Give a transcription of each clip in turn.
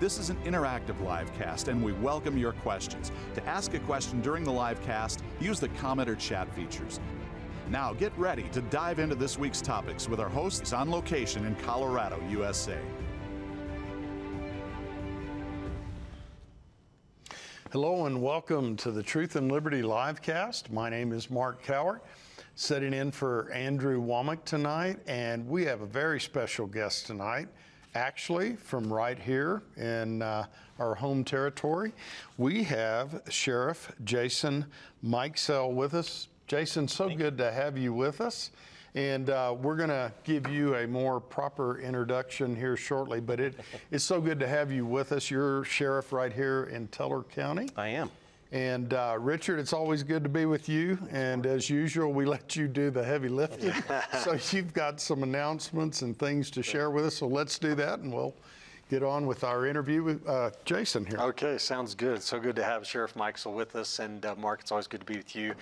This is an interactive live cast, and we welcome your questions. To ask a question during the live cast, use the comment or chat features. Now get ready to dive into this week's topics with our hosts on location in Colorado, USA. Hello and welcome to the Truth and Liberty livecast. My name is Mark Cowart, sitting in for Andrew Wommack tonight, and we have a very special guest tonight actually from right here in uh, our home territory. We have Sheriff Jason Mikesell with us. Jason, so Thank good you. to have you with us. And uh, we're going to give you a more proper introduction here shortly, but it, it's so good to have you with us. You're sheriff right here in Teller County. I am. And uh, Richard, it's always good to be with you. And as usual, we let you do the heavy lifting. so you've got some announcements and things to share with us. So let's do that, and we'll get on with our interview with uh, Jason here. Okay, sounds good. So good to have Sheriff Mikesell with us. And uh, Mark, it's always good to be with you.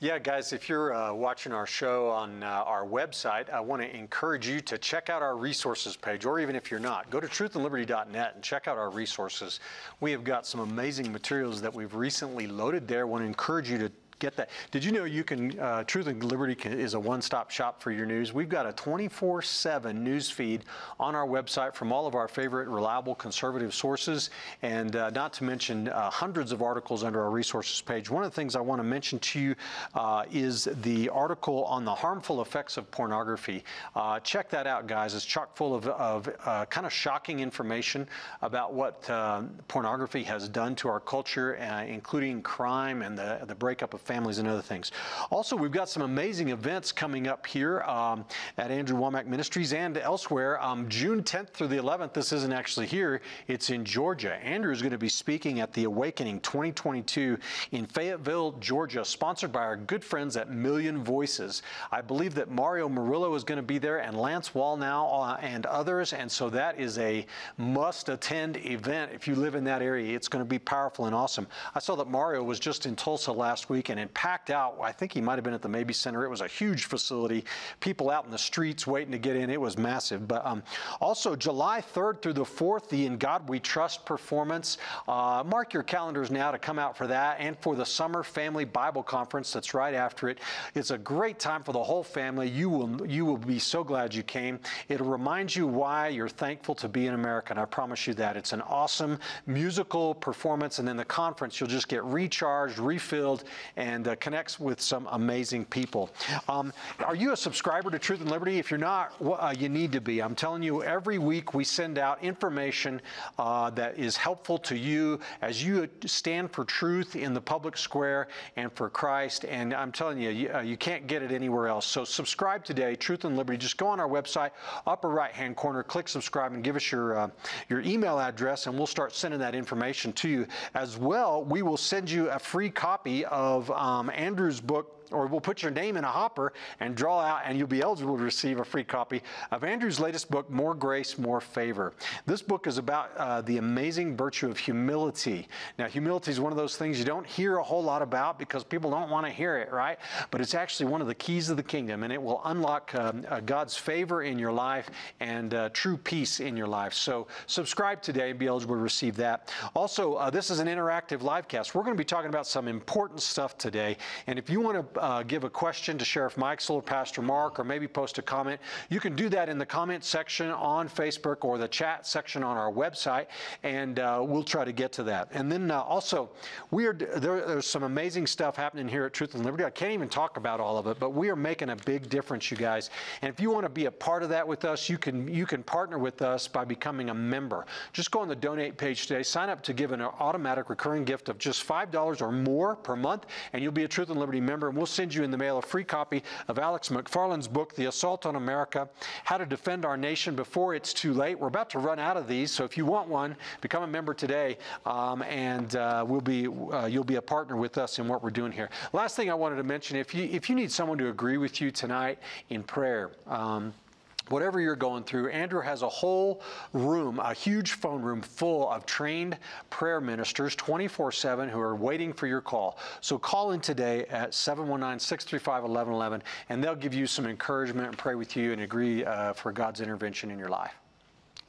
Yeah, guys, if you're uh, watching our show on uh, our website, I want to encourage you to check out our resources page, or even if you're not, go to truthandliberty.net and check out our resources. We have got some amazing materials that we've recently loaded there. I want to encourage you to get that. Did you know you can, uh, Truth and Liberty can, is a one-stop shop for your news. We've got a 24-7 news feed on our website from all of our favorite reliable conservative sources, and uh, not to mention uh, hundreds of articles under our resources page. One of the things I want to mention to you uh, is the article on the harmful effects of pornography. Uh, check that out, guys. It's chock full of, of uh, kind of shocking information about what pornography has done to our culture, including crime and the, the breakup of families and other things. Also, we've got some amazing events coming up here um, at Andrew Wommack Ministries and elsewhere. Um, June 10th through the 11th, this isn't actually here, it's in Georgia. Andrew is going to be speaking at the Awakening 2022 in Fayetteville, Georgia, sponsored by our good friends at Million Voices. I believe that Mario Murillo is going to be there and Lance Wallnau uh, and others, and so that is a must attend event if you live in that area. It's going to be powerful and awesome. I saw that Mario was just in Tulsa last week and it packed out. I think he might have been at the Mabee Center. It was a huge facility. People out in the streets waiting to get in. It was massive. But um, also July 3rd through the 4th, the In God We Trust performance. Uh, mark your calendars now to come out for that and for the Summer Family Bible Conference that's right after it. It's a great time for the whole family. You will you will be so glad you came. It'll remind you why you're thankful to be an American. I promise you that. It's an awesome musical performance. And then the conference, you'll just get recharged, refilled, and uh, connects with some amazing people. Um, are you a subscriber to Truth and Liberty? If you're not, uh, you need to be. I'm telling you, every week we send out information uh, that is helpful to you as you stand for truth in the public square and for Christ. And I'm telling you, you, uh, you can't get it anywhere else. So subscribe today, Truth and Liberty. Just go on our website, upper right-hand corner, click subscribe, and give us your uh, your email address, and we'll start sending that information to you. As well, we will send you a free copy of um, Andrew's book or we'll put your name in a hopper and draw out, and you'll be eligible to receive a free copy of Andrew's latest book, More Grace, More Favor. This book is about uh, the amazing virtue of humility. Now, humility is one of those things you don't hear a whole lot about because people don't want to hear it, right? But it's actually one of the keys of the kingdom, and it will unlock um, uh, God's favor in your life and uh, true peace in your life. So, subscribe today and be eligible to receive that. Also, uh, this is an interactive live cast. We're going to be talking about some important stuff today, and if you want to uh, give a question to Sheriff Mikesell or Pastor Mark, or maybe post a comment, you can do that in the comment section on Facebook or the chat section on our website, and uh, we'll try to get to that. And then uh, also, we are there, there's some amazing stuff happening here at Truth and Liberty. I can't even talk about all of it, but we are making a big difference, you guys. And if you want to be a part of that with us, you can you can partner with us by becoming a member. Just go on the donate page today, sign up to give an automatic recurring gift of just five dollars or more per month, and you'll be a Truth and Liberty member. And we'll we'll send you in the mail a free copy of Alex McFarland's book, The Assault on America How to Defend Our Nation Before It's Too Late. We're about to run out of these, so if you want one, become a member today, um, and uh, we'll be, uh, you'll be a partner with us in what we're doing here. Last thing I wanted to mention if you, if you need someone to agree with you tonight in prayer, um, whatever you're going through, Andrew has a whole room, a huge phone room full of trained prayer ministers 24 7 who are waiting for your call. So call in today at 719 635 1111 and they'll give you some encouragement and pray with you and agree uh, for God's intervention in your life.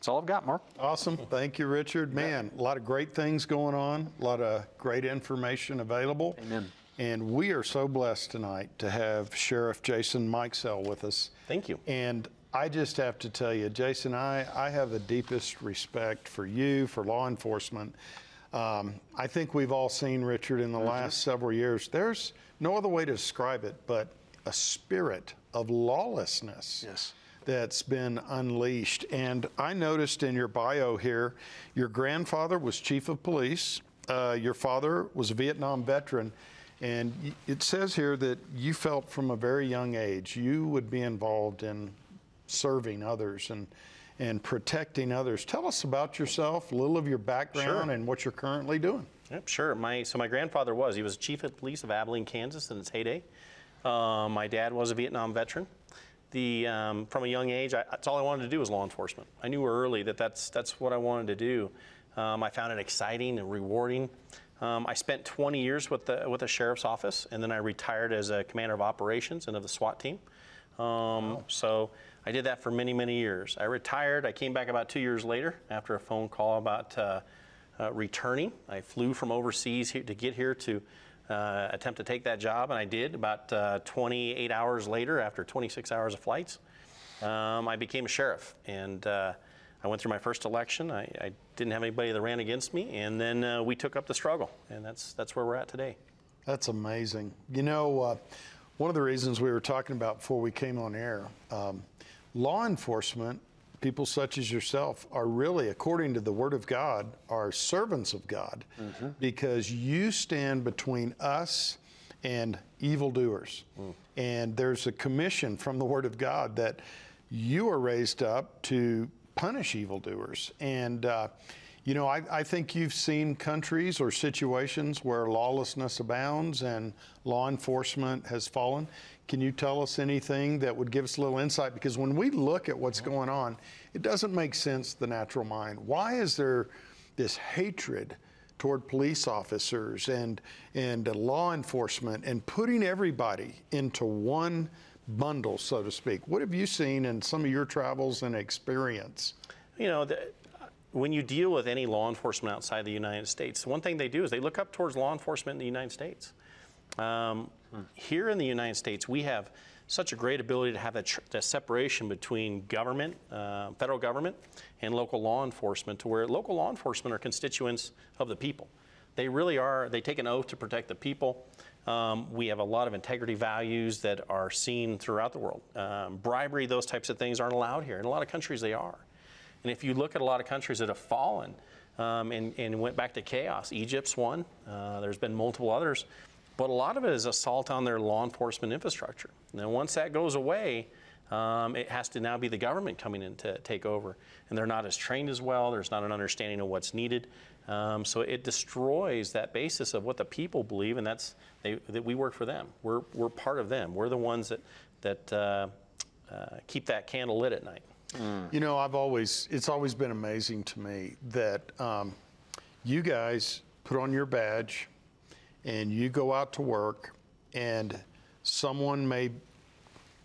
That's all I've got, Mark. Awesome. Thank you, Richard. Man, a lot of great things going on, a lot of great information available. Amen. And we are so blessed tonight to have Sheriff Jason Mikesell with us. Thank you. And I just have to tell you, Jason, I, I have the deepest respect for you, for law enforcement. Um, I think we've all seen, Richard, in the last several years, there's no other way to describe it but a spirit of lawlessness Yes. that's been unleashed. And I noticed in your bio here, your grandfather was chief of police, uh, your father was a Vietnam veteran. And it says here that you felt from a very young age you would be involved in serving others and and protecting others. Tell us about yourself, a little of your background, Sure. and what you're currently doing. Yep, sure. My so my grandfather was he was chief of police of Abilene, Kansas, in its heyday. Um, my dad was a Vietnam veteran. The um, from a young age, I, that's all I wanted to do was law enforcement. I knew early that that's that's what I wanted to do. Um, I found it exciting and rewarding. Um, I spent 20 years with the with the sheriff's office, and then I retired as a commander of operations and of the SWAT team. Um, So I did that for many, many years. I retired. I came back about two years later after a phone call about uh, uh, returning. I flew from overseas here to get here to uh, attempt to take that job, and I did. About uh, 28 hours later, after 26 hours of flights, um, I became a sheriff, and uh, I went through my first election. I, I didn't have anybody that ran against me, and then uh, we took up the struggle, and that's that's where we're at today. That's amazing. You know, one of the reasons we were talking about before we came on air, um, law enforcement, people such as yourself, are really, according to the Word of God, are servants of God because you stand between us and evildoers. And there's a commission from the Word of God that you are raised up to punish evildoers. And uh, you know, I, I think you've seen countries or situations where lawlessness abounds and law enforcement has fallen. Can you tell us anything that would give us a little insight? Because when we look at what's mm-hmm. going on, it doesn't make sense to the natural mind. Why is there this hatred toward police officers and, and law enforcement and putting everybody into one bundle, so to speak? What have you seen in some of your travels and experience? You know, the, when you deal with any law enforcement outside the United States, one thing they do is they look up towards law enforcement in the United States. Um, Here in the United States, we have such a great ability to have that, tr- that separation between government, uh, federal government, and local law enforcement, to where local law enforcement are constituents of the people. They really are, they take an oath to protect the people. Um, we have a lot of integrity values that are seen throughout the world. Um, bribery, those types of things aren't allowed here. In a lot of countries, they are. And if you look at a lot of countries that have fallen um, and, and went back to chaos, Egypt's one, uh, there's been multiple others, but a lot of it is assault on their law enforcement infrastructure. And once that goes away, um, it has to now be the government coming in to take over. And they're not as trained as well, there's not an understanding of what's needed. Um, so it destroys that basis of what the people believe, and that's they, that we work for them. We're, we're part of them. We're the ones that, that uh, uh, keep that candle lit at night. You know, I've always, it's always been amazing to me that um, you guys put on your badge and you go out to work and someone may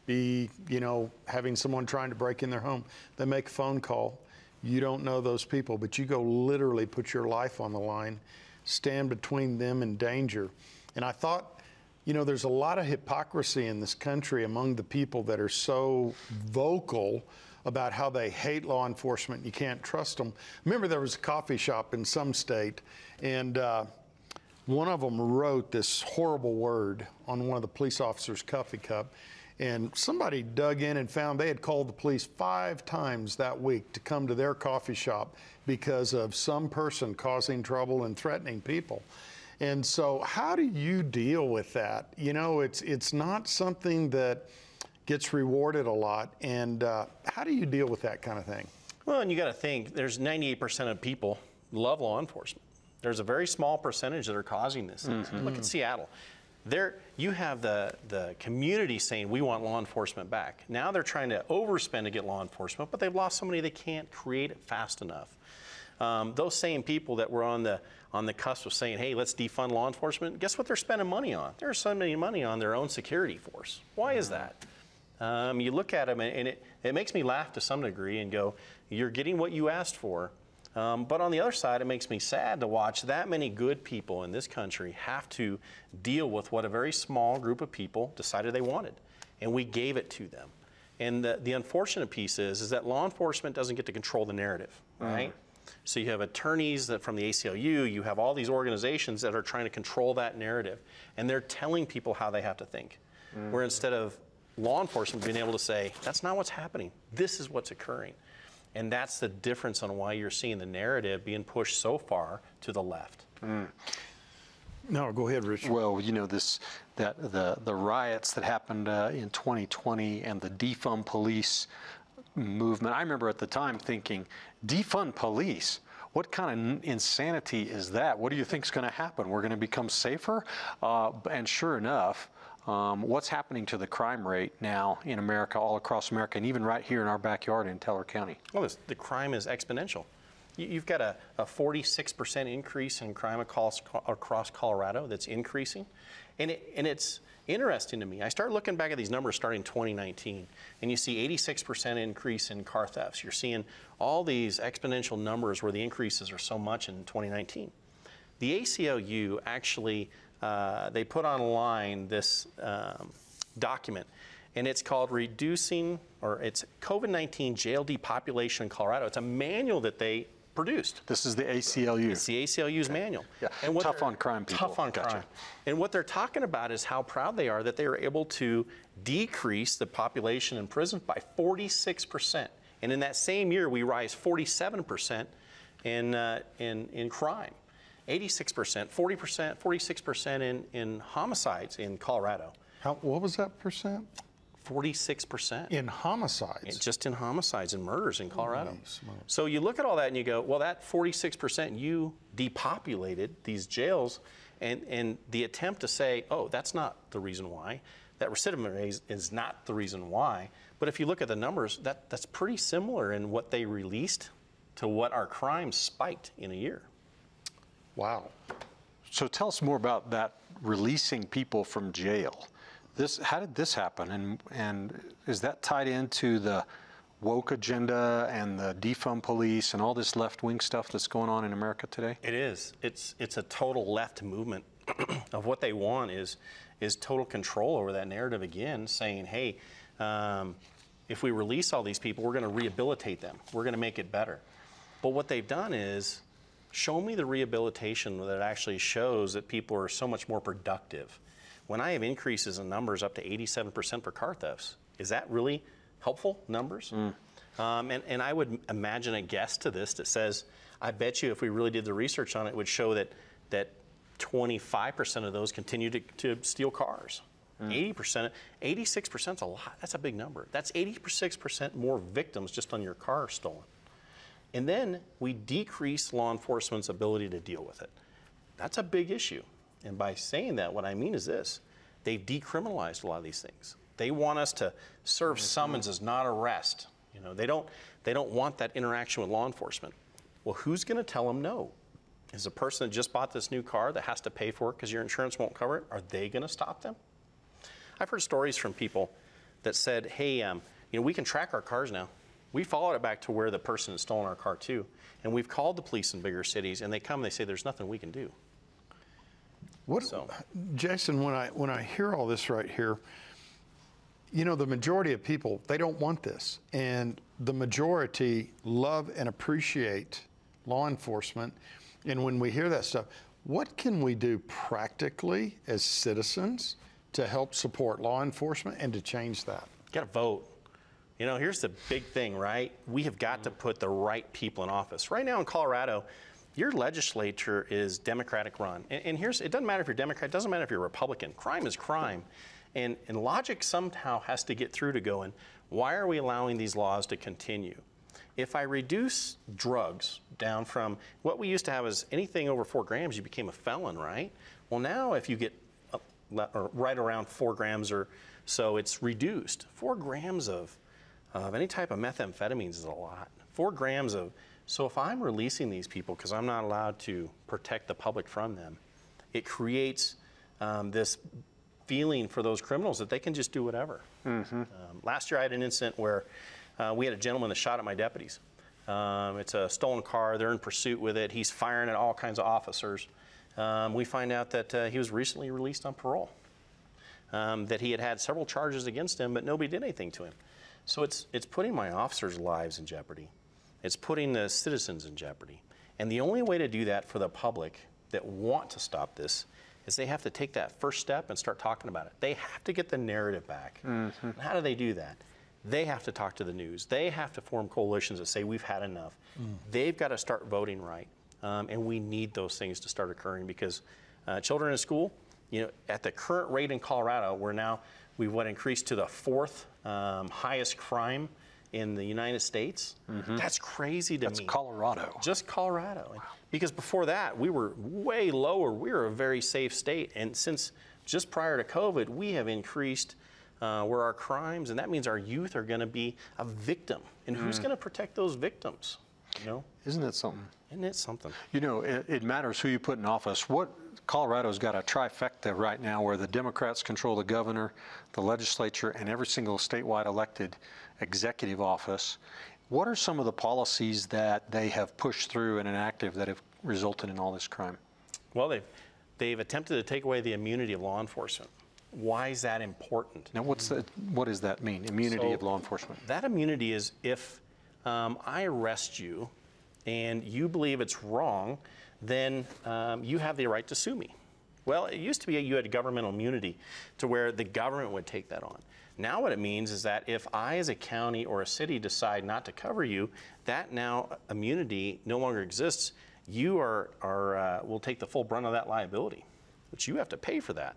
be, you know, having someone trying to break in their home. They make a phone call. You don't know those people, but you go literally put your life on the line, stand between them and danger. And I thought, you know, there's a lot of hypocrisy in this country among the people that are so vocal about how they hate law enforcement. You can't trust them. Remember, there was a coffee shop in some state, and uh, one of them wrote this horrible word on one of the police officers' coffee cup. And somebody dug in and found they had called the police five times that week to come to their coffee shop because of some person causing trouble and threatening people. And so, how do you deal with that? You know, it's it's not something that gets rewarded a lot. And uh, how do you deal with that kind of thing? Well, and you got to think there's 98% of people love law enforcement. There's a very small percentage that are causing this. Look at Seattle. There, you have the, the community saying we want law enforcement back. Now they're trying to overspend to get law enforcement, but they've lost so many they can't create it fast enough. Um, those same people that were on the on the cusp of saying, "Hey, let's defund law enforcement," guess what they're spending money on? They're spending money on their own security force. Why is that? Um, you look at them, and it, it makes me laugh to some degree and go, You're getting what you asked for. Um, but on the other side, it makes me sad to watch that many good people in this country have to deal with what a very small group of people decided they wanted. And we gave it to them. And the, the unfortunate piece is, is that law enforcement doesn't get to control the narrative, right? So you have attorneys that from the ACLU, you have all these organizations that are trying to control that narrative, and they're telling people how they have to think. Where instead of law enforcement being able to say, that's not what's happening, this is what's occurring. And that's the difference on why you're seeing the narrative being pushed so far to the left. No, go ahead, Richard. Well, you know this that the the riots that happened uh, in 2020 and the defund police movement. I remember at the time thinking, defund police. What kind of insanity is that? What do you think is going to happen? We're going to become safer? Uh, and sure enough, um, what's happening to the crime rate now in America, all across America, and even right here in our backyard in Teller County? Well, the crime is exponential. You- You've got a, a 46% increase in crime across, across Colorado that's increasing. And, it, and it's interesting to me. I start looking back at these numbers starting 2019, and you see 86% increase in car thefts. You're seeing all these exponential numbers where the increases are so much in 2019. The ACLU actually, uh, they put online this um, document, and it's called Reducing, or it's COVID-19 Jail Depopulation in Colorado. It's a manual that they produced. This is the ACLU. It's the ACLU's manual. Yeah. what Tough on crime people. Tough on Gotcha. crime. And what they're talking about is how proud they are that they were able to decrease the population in prison by 46%. And in that same year, we rise 47% in, uh, in, in crime. 86%, 40%, 46% in, in homicides in Colorado. How, what was that percent? 46%. In homicides. just in homicides and murders in Colorado. So you look at all that and you go, well, that 46% you depopulated these jails, and, and the attempt to say, oh, that's not the reason why, that recidivism rate is not the reason why. But if you look at the numbers, that, that's pretty similar in what they released to what our crimes spiked in a year. Wow. So tell us more about that releasing people from jail. This, how did this happen, and and is that tied into the woke agenda and the defund police and all this left wing stuff that's going on in America today? It is. It's it's a total left movement of what they want is is total control over that narrative again, saying, hey, um, if we release all these people, we're going to rehabilitate them. We're going to make it better. But what they've done is show me the rehabilitation that actually shows that people are so much more productive. When I have increases in numbers up to 87% for car thefts, is that really helpful numbers? Um, and, and I would imagine a guess to this that says, I bet you if we really did the research on it, would show that, that 25% of those continue to, to steal cars. 80%, 86% is a lot. That's a big number. That's 86% more victims just on your car stolen. And then we decrease law enforcement's ability to deal with it. That's a big issue. And by saying that, what I mean is this they've decriminalized a lot of these things. They want us to serve summonses, not arrest. You know, they don't, they don't want that interaction with law enforcement. Well, who's going to tell them no? Is the person that just bought this new car that has to pay for it because your insurance won't cover it, are they going to stop them? I've heard stories from people that said, hey, um, you know, we can track our cars now. We followed it back to where the person had stolen our car to, and we've called the police in bigger cities, and they come and they say, there's nothing we can do. What, So- Jason, when I when I hear all this right here, you know, the majority of people they don't want this, and the majority love and appreciate law enforcement. And when we hear that stuff, what can we do practically as citizens to help support law enforcement and to change that? got to vote. You know, here's the big thing, right? We have got to put the right people in office. Right now in Colorado, your legislature is Democratic run. And, and, here's, it doesn't matter if you're Democrat, it doesn't matter if you're Republican. Crime is crime. And, and logic somehow has to get through to going, why are we allowing these laws to continue? If I reduce drugs down from what we used to have is anything over four grams, you became a felon, right? Well, now if you get uh, right around four grams or so, it's reduced. Four grams of, of any type of methamphetamines is a lot. Four grams of, so if I'm releasing these people because I'm not allowed to protect the public from them, it creates um, this feeling for those criminals that they can just do whatever. Mm-hmm. Um, last year I had an incident where uh, we had a gentleman that shot at my deputies. Um, it's a stolen car. They're in pursuit with it. He's firing at all kinds of officers. Um, we find out that uh, he was recently released on parole. Um, that he had had several charges against him, but nobody did anything to him. So it's it's putting my officers' lives in jeopardy. It's putting the citizens in jeopardy. And the only way to do that for the public that want to stop this is they have to take that first step and start talking about it. They have to get the narrative back. Mm-hmm. How do they do that? They have to talk to the news. They have to form coalitions that say we've had enough. Mm. They've got to start voting right. Um, and we need those things to start occurring because uh, children in school, you know, at the current rate in Colorado, we're now, we've what increased to the fourth um, highest crime in the United States. Mm-hmm. That's crazy to That's me. That's Colorado. Just Colorado. Wow. Because before that, we were way lower. We were a very safe state. And since just prior to COVID, we have increased uh, where our crimes, and that means our youth are going to be a victim. And mm. who's going to protect those victims? You know? Isn't it something? Isn't it something? You know, it, it matters who you put in office. What Colorado's got a trifecta right now where the Democrats control the governor, the legislature, and every single statewide elected executive office. What are some of the policies that they have pushed through and enacted that have resulted in all this crime? Well, they've, they've attempted to take away the immunity of law enforcement. Why is that important? Now, what's the, what does that mean, immunity so of law enforcement? That immunity is if um, I arrest you and you believe it's wrong, then um, you have the right to sue me. Well, it used to be you had governmental immunity to where the government would take that on. Now, what it means is that if I, as a county or a city, decide not to cover you, that now immunity no longer exists. You are, are uh, will take the full brunt of that liability, which you have to pay for that.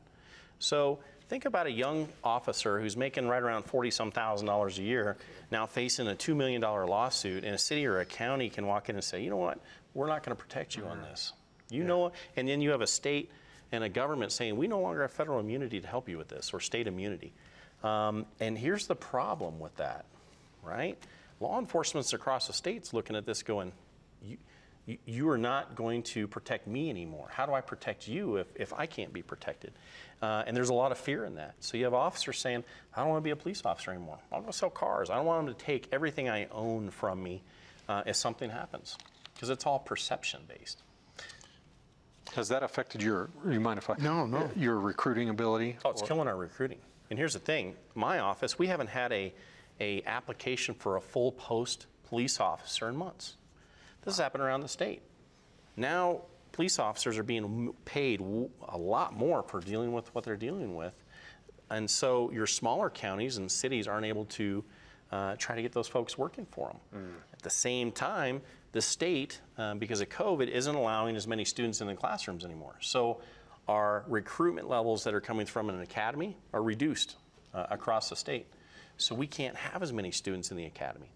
So think about a young officer who's making right around 40 some thousand dollars a year now facing a $2 million lawsuit, and a city or a county can walk in and say, you know what, we're not going to protect you on this. You yeah. know, and then you have a state and a government saying, we no longer have federal immunity to help you with this, or state immunity. Um, and here's the problem with that, right? Law enforcement's across the states looking at this going, you, you, you are not going to protect me anymore. How do I protect you if, if I can't be protected? Uh, and there's a lot of fear in that. So you have officers saying, I don't want to be a police officer anymore. I don't want to sell cars. I don't want them to take everything I own from me uh, if something happens, because it's all perception based. Has that affected your, you mind if I? No, no. Your recruiting ability? Oh, it's or? killing our recruiting. And here's the thing, my office, we haven't had a, a application for a full post police officer in months. This has happened around the state. Now, police officers are being paid a lot more for dealing with what they're dealing with. And so your smaller counties and cities aren't able to uh, try to get those folks working for them. Mm. At the same time, the state, um, because of COVID, isn't allowing as many students in the classrooms anymore. So our recruitment levels that are coming from an academy are reduced uh, across the state. So we can't have as many students in the academy.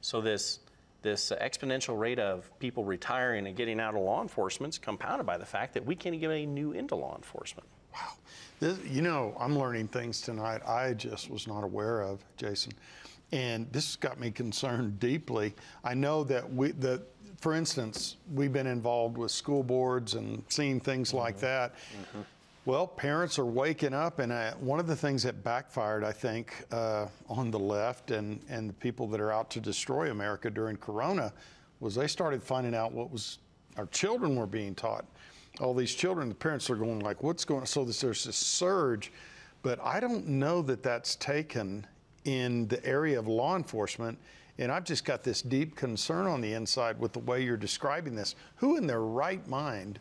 So this this exponential rate of people retiring and getting out of law enforcement is compounded by the fact that we can't get any new into law enforcement. Wow. This, you know, I'm learning things tonight I just was not aware of, Jason. And this has got me concerned deeply. I know that we, the, for instance, we've been involved with school boards and seeing things mm-hmm. like that. Mm-hmm. Well, parents are waking up, and uh, one of the things that backfired, I think, uh, on the left and, and the people that are out to destroy America during Corona was they started finding out what was our children were being taught. All these children, the parents are going like, "What's going?" on? So this, there's this surge, but I don't know that that's taken in the area of law enforcement and I've just got this deep concern on the inside with the way you're describing this. Who in their right mind,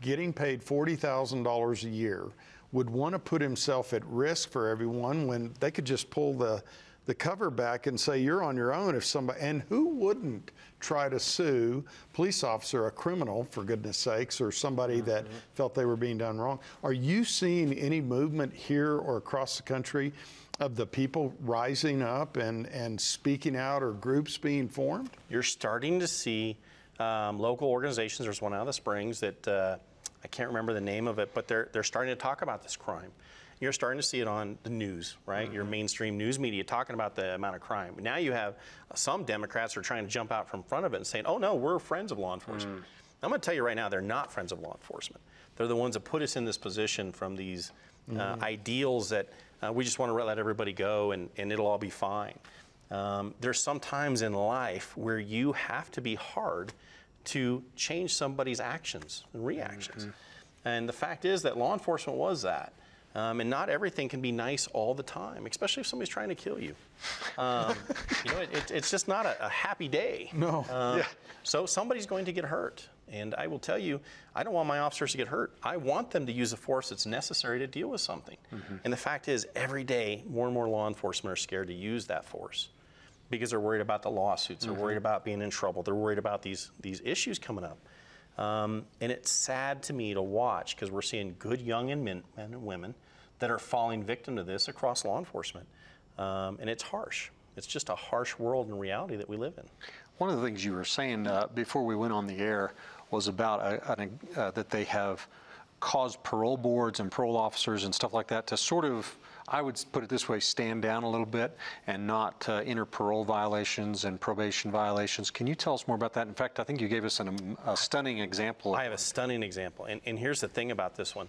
getting paid $40,000 a year, would want to put himself at risk for everyone when they could just pull the the cover back and say you're on your own if somebody and who wouldn't try to sue police officer a criminal for goodness sakes or somebody that mm-hmm. felt they were being done wrong? Are you seeing any movement here or across the country of the people rising up and and speaking out or groups being formed? You're starting to see um, local organizations. There's one out of the Springs that uh, I can't remember the name of it, but they're they're starting to talk about this crime. You're starting to see it on the news, right? Your mainstream news media talking about the amount of crime. Now you have some Democrats are trying to jump out from front of it and saying, "Oh no, we're friends of law enforcement." I'm going to tell you right now, they're not friends of law enforcement. They're the ones that put us in this position from these uh, ideals that uh, we just want to let everybody go and, and it'll all be fine. Um, there's some times in life where you have to be hard to change somebody's actions and reactions. And the fact is that law enforcement was that. Um, and not everything can be nice all the time, especially if somebody's trying to kill you. Um, you know, it, it, it's just not a, a happy day. No. Um, So somebody's going to get hurt. And I will tell you, I don't want my officers to get hurt. I want them to use the force that's necessary to deal with something. And the fact is, every day, more and more law enforcement are scared to use that force because they're worried about the lawsuits. They're worried about being in trouble. They're worried about these these issues coming up. Um, and it's sad to me to watch because we're seeing good young and men, men and women that are falling victim to this across law enforcement. Um, and it's harsh. It's just a harsh world and reality that we live in. One of the things you were saying uh, before we went on the air was about uh, an, uh, that they have caused parole boards and parole officers and stuff like that to sort of, I would put it this way, stand down a little bit and not uh, enter parole violations and probation violations. Can you tell us more about that? In fact, I think you gave us an, a stunning example. I have a stunning example. And, and here's the thing about this one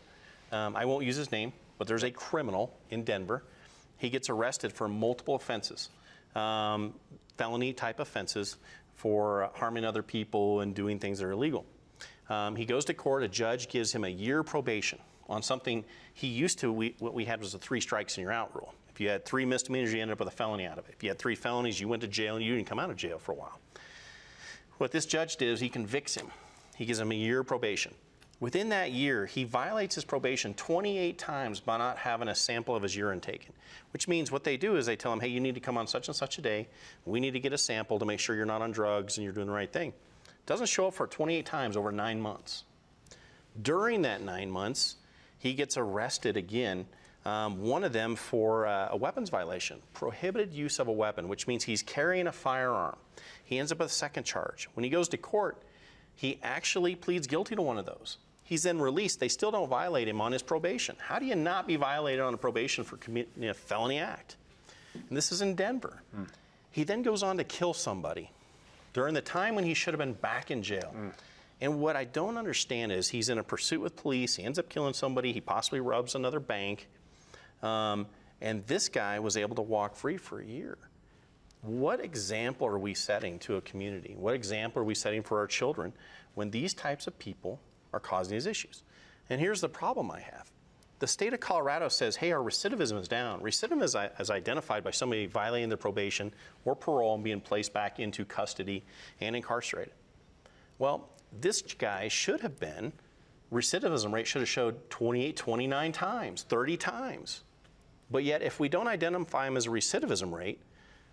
um, I won't use his name, but there's a criminal in Denver. He gets arrested for multiple offenses, um, felony type offenses for harming other people and doing things that are illegal. Um, he goes to court, a judge gives him a year probation on something he used to, we, what we had was a three strikes and you're out rule. If you had three misdemeanors, you ended up with a felony out of it. If you had three felonies, you went to jail and you didn't come out of jail for a while. What this judge did is he convicts him. He gives him a year probation. Within that year, he violates his probation 28 times by not having a sample of his urine taken. Which means what they do is they tell him, hey, you need to come on such and such a day. We need to get a sample to make sure you're not on drugs and you're doing the right thing. Doesn't show up for 28 times over nine months. During that nine months, he gets arrested again. Um, one of them for uh, a weapons violation, prohibited use of a weapon, which means he's carrying a firearm. He ends up with a second charge. When he goes to court, he actually pleads guilty to one of those. He's then released. They still don't violate him on his probation. How do you not be violated on a probation for committing a felony act? And this is in Denver. He then goes on to kill somebody during the time when he should have been back in jail. And what I don't understand is he's in a pursuit with police. He ends up killing somebody. He possibly robs another bank. Um, and this guy was able to walk free for a year. What example are we setting to a community? What example are we setting for our children when these types of people are causing these issues? And here's the problem I have. The state of Colorado says, hey, our recidivism is down. Recidivism is, is identified by somebody violating their probation or parole and being placed back into custody and incarcerated. Well, this guy should have been, recidivism rate should have showed 28, 29 times, 30 times. But yet, if we don't identify him as a recidivism rate,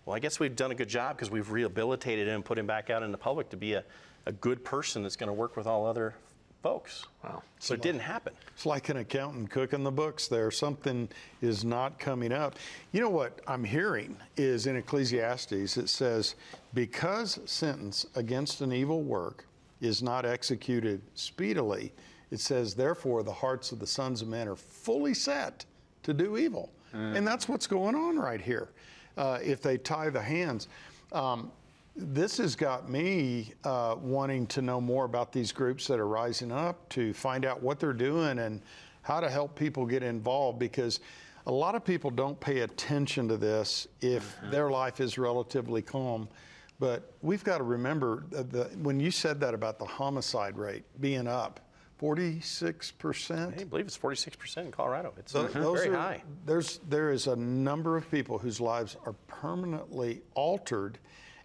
well, I guess we've done a good job because we've rehabilitated him and put him back out in the public to be a, a good person that's going to work with all other folks. Wow. So it didn't happen. It's like an accountant cooking the books there. Something is not coming up. You know what I'm hearing is in Ecclesiastes, it says, because sentence against an evil work is not executed speedily, it says, therefore, the hearts of the sons of men are fully set to do evil. And that's what's going on right here. Uh, if they tie the hands. Um, this has got me uh, wanting to know more about these groups that are rising up to find out what they're doing and how to help people get involved because a lot of people don't pay attention to this if their life is relatively calm. But we've got to remember that the, when you said that about the homicide rate being up 46%. I believe it's 46% in Colorado. It's Tho- those very are- high. There's there is a number of people whose lives are permanently altered,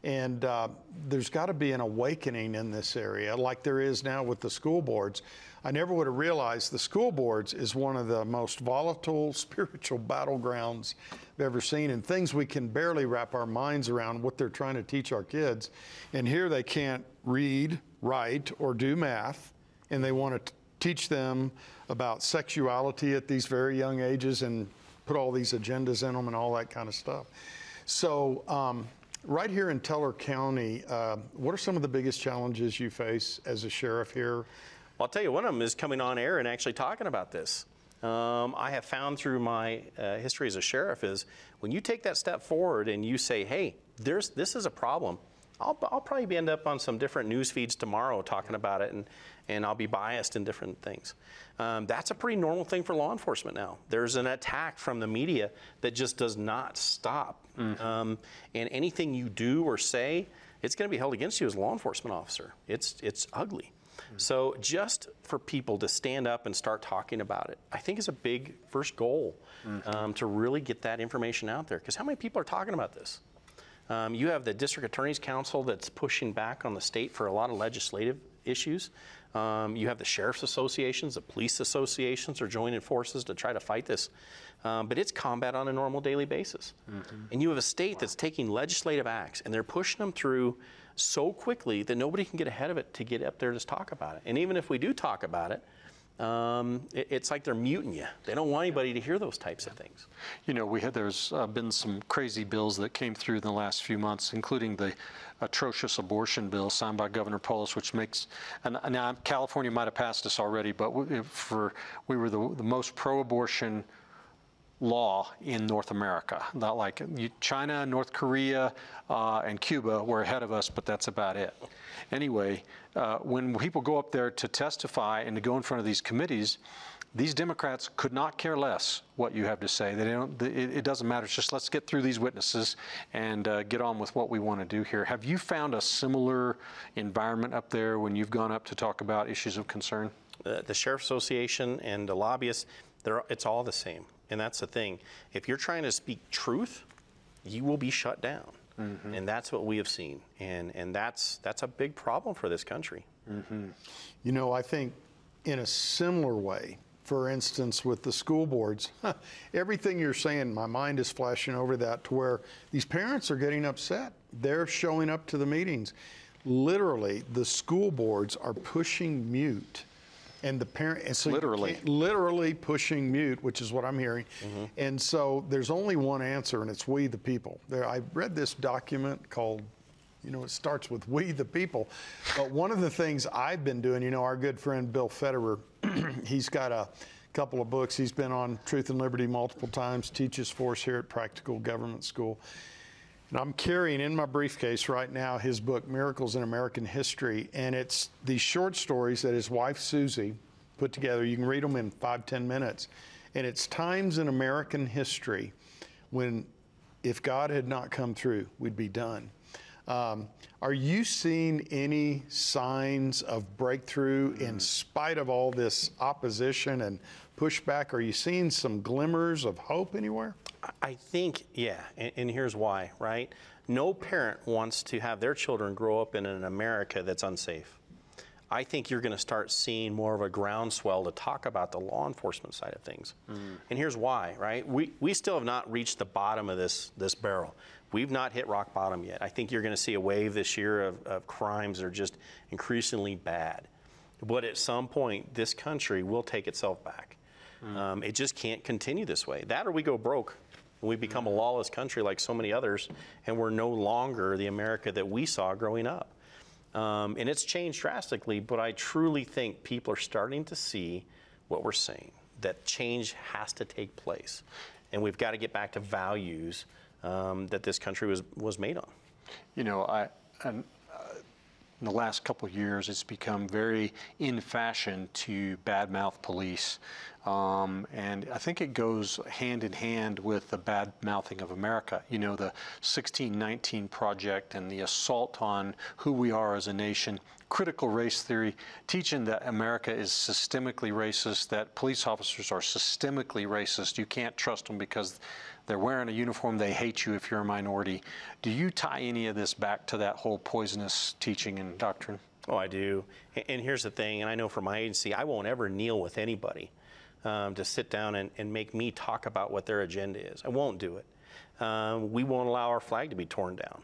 and uh, there's got to be an awakening in this area, like there is now with the school boards. I never would have realized the school boards is one of the most volatile spiritual battlegrounds I've ever seen, and things we can barely wrap our minds around what they're trying to teach our kids. And here they can't read, write, or do math, and they want to teach them about sexuality at these very young ages and put all these agendas in them and all that kind of stuff. So, um, right here in Teller County, uh, what are some of the biggest challenges you face as a sheriff here? I'll tell you, one of them is coming on air and actually talking about this. Um, I have found through my uh, history as a sheriff is when you take that step forward and you say, "Hey, there's this is a problem," I'll, I'll probably end up on some different news feeds tomorrow talking about it, and and I'll be biased in different things. Um, that's a pretty normal thing for law enforcement now. There's an attack from the media that just does not stop, um, and anything you do or say, it's going to be held against you as a law enforcement officer. It's it's ugly. So just for people to stand up and start talking about it, I think is a big first goal um, to really get that information out there. Because how many people are talking about this? Um, you have the District Attorney's Council that's pushing back on the state for a lot of legislative issues. Um, you have the sheriff's associations, the police associations are joining forces to try to fight this. Um, but it's combat on a normal daily basis. And you have a state that's taking legislative acts and they're pushing them through so quickly that nobody can get ahead of it to get up there to talk about it. And even if we do talk about it, um, it- it's like they're muting you. They don't want anybody to hear those types of things. You know, we had, there's uh, been some crazy bills that came through in the last few months, including the atrocious abortion bill signed by Governor Polis, which makes, and now California might have passed this already, but we- for, we were the, the most pro-abortion law in North America. Not like China, North Korea, uh, and Cuba were ahead of us, but that's about it. Anyway, uh, when people go up there to testify and to go in front of these committees, these Democrats could not care less what you have to say. They don't. It, doesn't matter. It's just let's get through these witnesses and uh, get on with what we want to do here. Have you found a similar environment up there when you've gone up to talk about issues of concern? the, the sheriff association and the lobbyists, it's all the same. And that's the thing. If you're trying to speak truth, you will be shut down. Mm-hmm. And that's what we have seen. And, and that's, that's a big problem for this country. Mm-hmm. You know, I think in a similar way, for instance, with the school boards, everything you're saying, my mind is flashing over that to where these parents are getting upset. They're showing up to the meetings. Literally, the school boards are pushing mute. And the parent, and so Literally. literally pushing mute, which is what I'm hearing. Mm-hmm. And so there's only one answer, and it's we the people. There, I read this document called you know, it starts with we the people. But one of the things I've been doing, you know, our good friend Bill Federer, he's got a couple of books. He's been on Truth and Liberty multiple times, teaches for us here at Practical Government School. And I'm carrying in my briefcase right now his book, Miracles in American History. And it's these short stories that his wife, Susie, put together. You can read them in five, ten minutes. And it's times in American history when, if God had not come through, we'd be done. Um, are you seeing any signs of breakthrough in spite of all this opposition and pushback? Are you seeing some glimmers of hope anywhere? I think, yeah, and, and here's why, right? No parent wants to have their children grow up in an America that's unsafe. I think you're going to start seeing more of a groundswell to talk about the law enforcement side of things. And here's why, right? We, we still have not reached the bottom of this, this barrel. We've not hit rock bottom yet. I think you're going to see a wave this year of, of crimes that are just increasingly bad. But at some point, this country will take itself back. Um, it just can't continue this way. That or we go broke. and We become a lawless country like so many others, and we're no longer the America that we saw growing up. Um, and it's changed drastically, but I truly think people are starting to see what we're saying that change has to take place. And we've got to get back to values um, that this country was, was made on. You know, I, uh, in the last couple of years, it's become very in fashion to badmouth police. Um, and I think it goes hand in hand with the bad mouthing of America. You know, the 1619 Project and the assault on who we are as a nation, critical race theory, teaching that America is systemically racist, that police officers are systemically racist. You can't trust them because they're wearing a uniform, they hate you if you're a minority. Do you tie any of this back to that whole poisonous teaching and doctrine? Oh, I do. And here's the thing, and I know from my agency, I won't ever kneel with anybody um, to sit down and, and make me talk about what their agenda is. I won't do it. Um, we won't allow our flag to be torn down.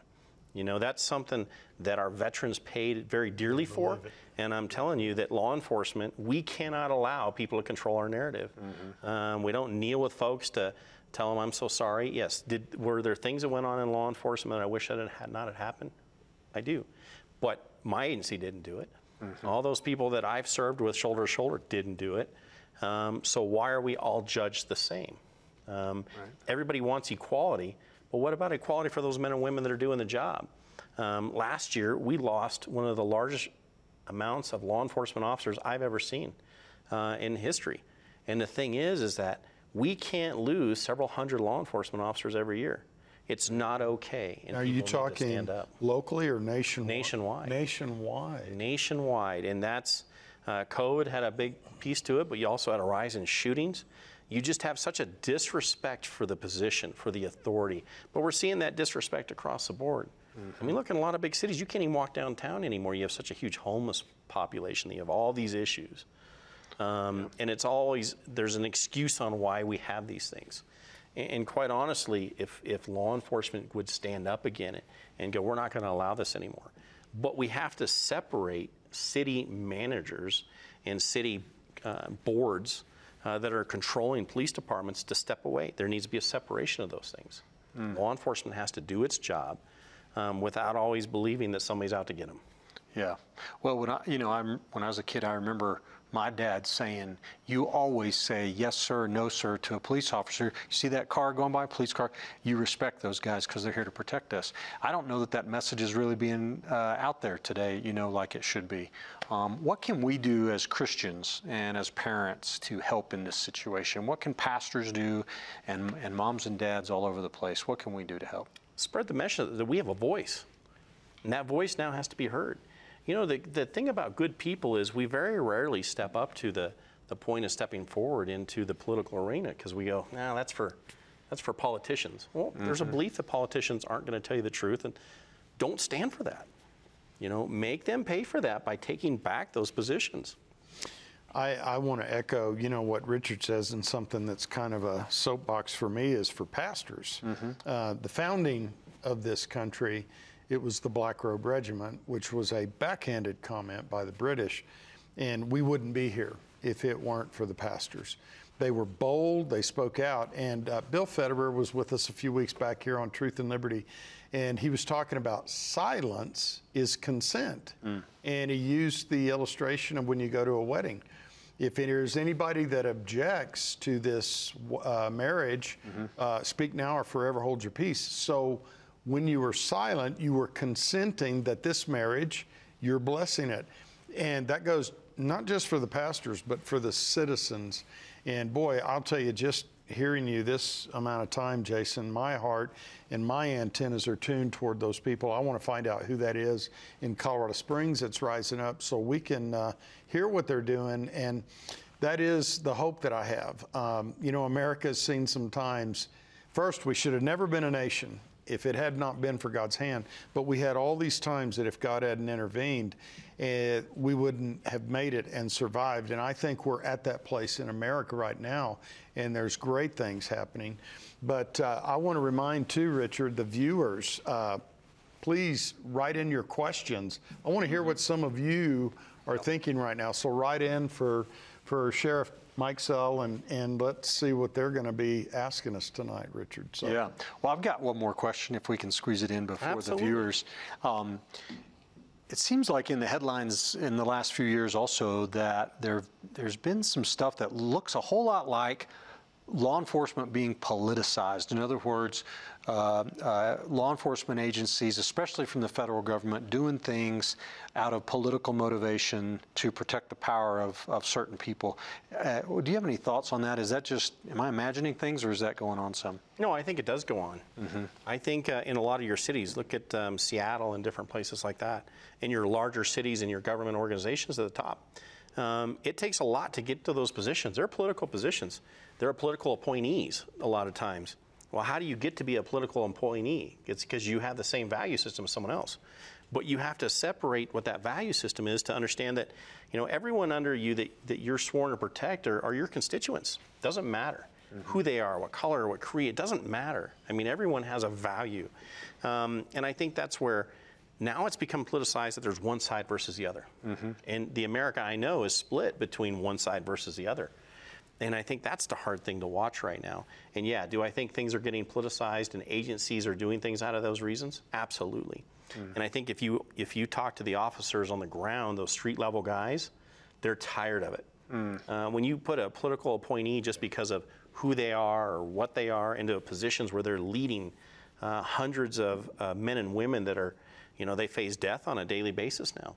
You know, that's something that our veterans paid very dearly for. And I'm telling you that law enforcement, we cannot allow people to control our narrative. Um, we don't kneel with folks to tell them, I'm so sorry. Yes, did, were there things that went on in law enforcement that I wish that had had not had happened? I do. But my agency didn't do it. All those people that I've served with shoulder to shoulder didn't do it. Um, so why are we all judged the same? Um, Everybody wants equality, but what about equality for those men and women that are doing the job? Um, last year, we lost one of the largest amounts of law enforcement officers I've ever seen uh, in history. And the thing is, is that we can't lose several hundred law enforcement officers every year. It's not okay. and Are you people need to talking locally or nationwide? Nationwide. Nationwide. nationwide, and that's uh, COVID had a big piece to it, but you also had a rise in shootings. You just have such a disrespect for the position, for the authority. But we're seeing that disrespect across the board. I mean, look in a lot of big cities, you can't even walk downtown anymore. You have such a huge homeless population. You have all these issues. Um, And it's always, there's an excuse on why we have these things. And, and quite honestly, if, if law enforcement would stand up again and go, we're not going to allow this anymore. But we have to separate city managers and city uh, boards uh, that are controlling police departments to step away. There needs to be a separation of those things. Law enforcement has to do its job um, without always believing that somebody's out to get them. Yeah. Well, when I, you know, I'm when I was a kid, I remember my dad saying, "You always say yes, sir, no, sir" to a police officer. You see that car going by, police car. You respect those guys because they're here to protect us. I don't know that that message is really being uh, out there today. You know, like it should be. Um, what can we do as Christians and as parents to help in this situation? What can pastors do, and and moms and dads all over the place? What can we do to help? spread the message that we have a voice. And that voice now has to be heard. You know, the, the thing about good people is we very rarely step up to the, the point of stepping forward into the political arena because we go, nah, that's for, that's for politicians. Well, there's a belief that politicians aren't going to tell you the truth and don't stand for that. You know, make them pay for that by taking back those positions. I, I want to echo, you know, what Richard says, and something that's kind of a soapbox for me is for pastors. Uh, the founding of this country, it was the Black Robe Regiment, which was a backhanded comment by the British, and we wouldn't be here if it weren't for the pastors. They were bold, they spoke out, and uh, Bill Federer was with us a few weeks back here on Truth and Liberty, and he was talking about silence is consent. And he used the illustration of when you go to a wedding if there's anybody that objects to this uh, marriage, uh, speak now or forever hold your peace. So when you were silent, you were consenting that this marriage, you're blessing it. And that goes not just for the pastors, but for the citizens. And boy, I'll tell you, just hearing you this amount of time, Jason, my heart and my antennas are tuned toward those people. I want to find out who that is in Colorado Springs that's rising up so we can uh, hear what they're doing. And that is the hope that I have. Um, you know, America has seen some times, first, we should have never been a nation if it had not been for God's hand. But we had all these times that if God hadn't intervened, eh, we wouldn't have made it and survived. And I think we're at that place in America right now, and there's great things happening. But uh, I want to remind too, Richard, the viewers. Uh, please write in your questions. I want to hear what some of you are thinking right now. So write in for for Sheriff Mikesell and and let's see what they're going to be asking us tonight, Richard. So Yeah. Well, I've got one more question if we can squeeze it in before Absolutely. the viewers. Um, it seems like in the headlines in the last few years also that there there's been some stuff that looks a whole lot like law enforcement being politicized. In other words, uh, uh, law enforcement agencies, especially from the federal government, doing things out of political motivation to protect the power of, of certain people. Uh, do you have any thoughts on that? Is that just, am I imagining things or is that going on some? No, I think it does go on. I think uh, in a lot of your cities, look at um, Seattle and different places like that, in your larger cities and your government organizations at the top. Um, it takes a lot to get to those positions. They're political positions. They're political appointees a lot of times. Well, how do you get to be a political appointee? It's because you have the same value system as someone else. But you have to separate what that value system is to understand that, you know, everyone under you that, that you're sworn to protect are, are your constituents. Doesn't matter who they are, what color, what creed, it doesn't matter. I mean, everyone has a value. Um, and I think that's where now it's become politicized that there's one side versus the other. And the America I know is split between one side versus the other. And I think that's the hard thing to watch right now. And yeah, do I think things are getting politicized and agencies are doing things out of those reasons? Absolutely. And I think if you if you talk to the officers on the ground, those street level guys, they're tired of it. Uh, when you put a political appointee just because of who they are or what they are into positions where they're leading uh, hundreds of uh, men and women that are, you know, they face death on a daily basis now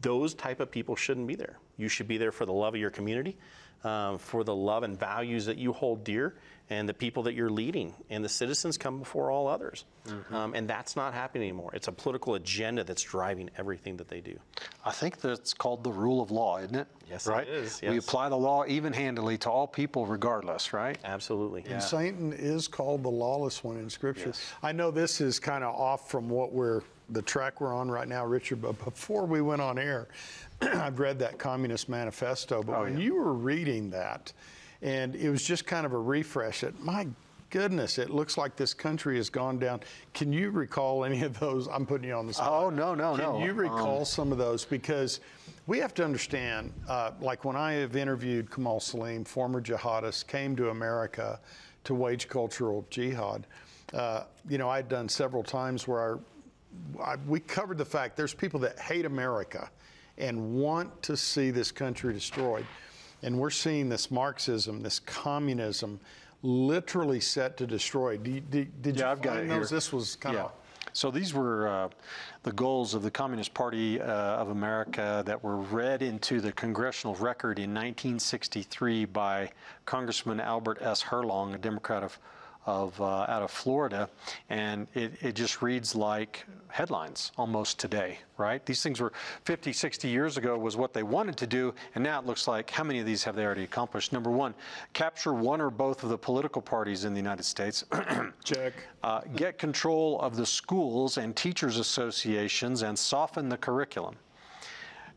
those type of people shouldn't be there. You should be there for the love of your community, um, for the love and values that you hold dear, and the people that you're leading. And the citizens come before all others. Um, and that's not happening anymore. It's a political agenda that's driving everything that they do. I think that's called the rule of law, isn't it? Yes, it right? is, We apply the law even-handedly to all people regardless, right? Absolutely. And Satan is called the lawless one in Scripture. Yes. I know this is kind of off from what we're the track we're on right now, Richard. But before we went on air, I've read that Communist Manifesto. But Oh, when yeah. you were reading that, and it was just kind of a refresh. It my goodness, it looks like this country has gone down. Can you recall any of those? I'm putting you on the spot. Oh, no, no, Can no. Can you recall some of those? Because we have to understand, uh, like when I have interviewed Kamal Saleem, former jihadist, came to America to wage cultural jihad. Uh, you know, I'd done several times where our, I, we covered the fact there's people that hate America and want to see this country destroyed. And we're seeing this Marxism, this communism, literally set to destroy. You, did, did Yeah, you I've got it here. those? This was kind Yeah. of So these were uh, the goals of the Communist Party uh, of America that were read into the congressional record in 1963 by Congressman Albert S. Herlong, a Democrat of, of uh, out of Florida, and it, it just reads like headlines almost today, right? These things were 50, 60 years ago was what they wanted to do, and now it looks like how many of these have they already accomplished? Number one, capture one or both of the political parties in the United States. check. uh, get control of the schools and teachers associations and soften the curriculum,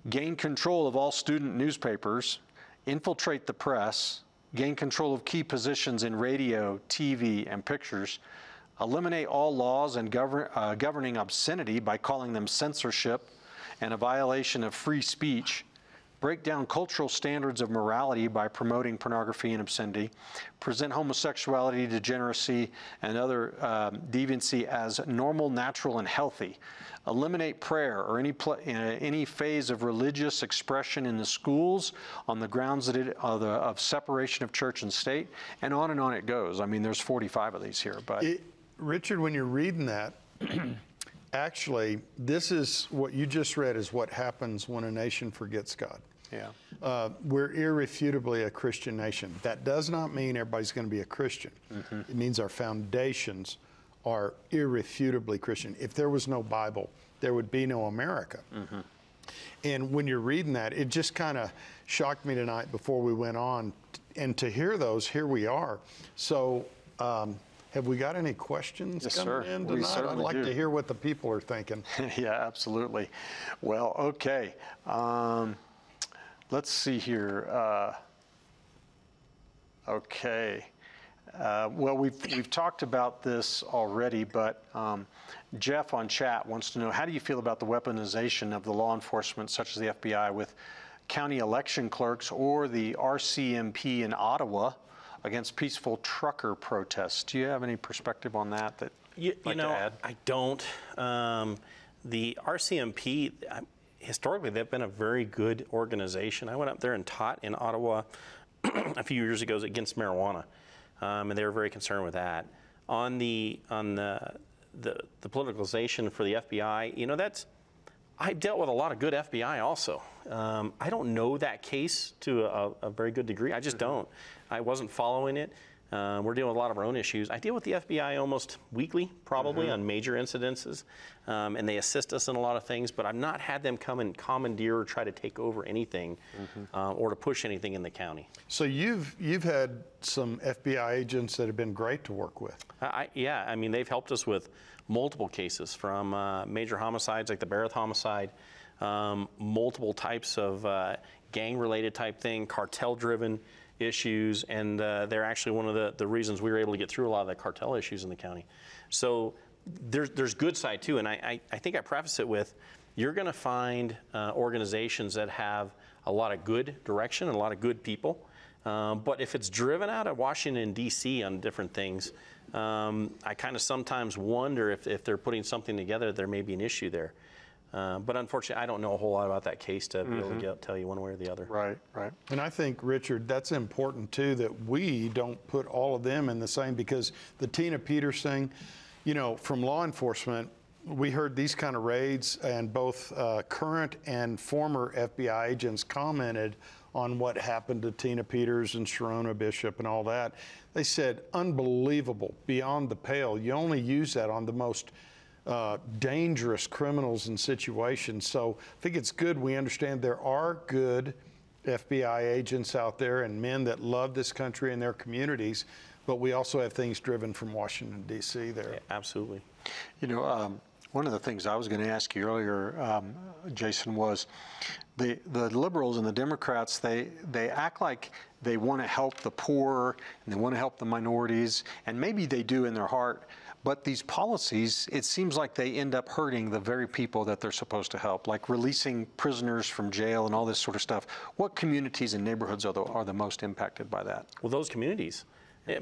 gain control of all student newspapers, infiltrate the press, gain control of key positions in radio, TV, and pictures, eliminate all laws and govern, uh, governing obscenity by calling them censorship and a violation of free speech, break down cultural standards of morality by promoting pornography and obscenity, present homosexuality, degeneracy, and other um, deviancy as normal, natural, and healthy, eliminate prayer or any pla- uh, any phase of religious expression in the schools on the grounds that it, uh, the, of separation of church and state, and on and on it goes. I mean, there's 45 of these here, but It, Richard, when you're reading that, actually, this is what you just read is what happens when a nation forgets God. Yeah. Uh, we're irrefutably a Christian nation. That does not mean everybody's going to be a Christian. It means our foundations are irrefutably Christian. If there was no Bible, there would be no America. And when you're reading that, it just kind of shocked me tonight before we went on. And to hear those, here we are. So, um, have we got any questions Yes, coming sir. in tonight? I'd like do. to hear what the people are thinking. yeah, absolutely. Well, okay. Um, let's see here. Uh, okay. Uh, well, we've, we've talked about this already, but um, Jeff on chat wants to know how do you feel about the weaponization of the law enforcement, such as the FBI, with county election clerks or the RCMP in Ottawa against peaceful trucker protests? Do you have any perspective on that? That You, you like know, to add? I don't. Um, the RCMP, historically, they've been a very good organization. I went up there and taught in Ottawa a few years ago against marijuana, um, and they were very concerned with that. On the on the, the the politicalization for the FBI, you know, that's I dealt with a lot of good FBI also. Um, I don't know that case to a, a very good degree. I just don't. I wasn't following it. Uh, we're dealing with a lot of our own issues. I deal with the FBI almost weekly, probably on major incidences, um, and they assist us in a lot of things. But I've not had them come and commandeer or try to take over anything uh, or to push anything in the county. So you've you've had some FBI agents that have been great to work with. I, I- yeah, I mean, they've helped us with multiple cases from uh, major homicides like the Barrett homicide, um, multiple types of uh, gang related type thing, cartel driven issues, and uh, they're actually one of the, the reasons we were able to get through a lot of the cartel issues in the county. So there's, there's good side too, and I, I, I think I preface it with you're going to find uh, organizations that have a lot of good direction and a lot of good people. Um, but if it's driven out of Washington, D.C. on different things, um, I kind of sometimes wonder if, if they're putting something together, there may be an issue there. Uh, but unfortunately, I don't know a whole lot about that case to be able to get, tell you one way or the other. Right, right. And I think, Richard, that's important too that we don't put all of them in the same because the Tina Peters thing, you know, from law enforcement, we heard these kind of raids, and both uh, current and former FBI agents commented on what happened to Tina Peters and Sherronna Bishop and all that. They said, unbelievable, beyond the pale. You only use that on the most uh, dangerous criminals and situations. So I think it's good we understand there are good FBI agents out there and men that love this country and their communities, but we also have things driven from Washington, D.C. there. Absolutely. You know, um, one of the things I was going to ask you earlier, um, Jason, was the the liberals and the Democrats. They they act like they want to help the poor and they want to help the minorities, and maybe they do in their heart. But these policies, it seems like they end up hurting the very people that they're supposed to help, like releasing prisoners from jail and all this sort of stuff. What communities and neighborhoods are the, are the most impacted by that? Well, those communities.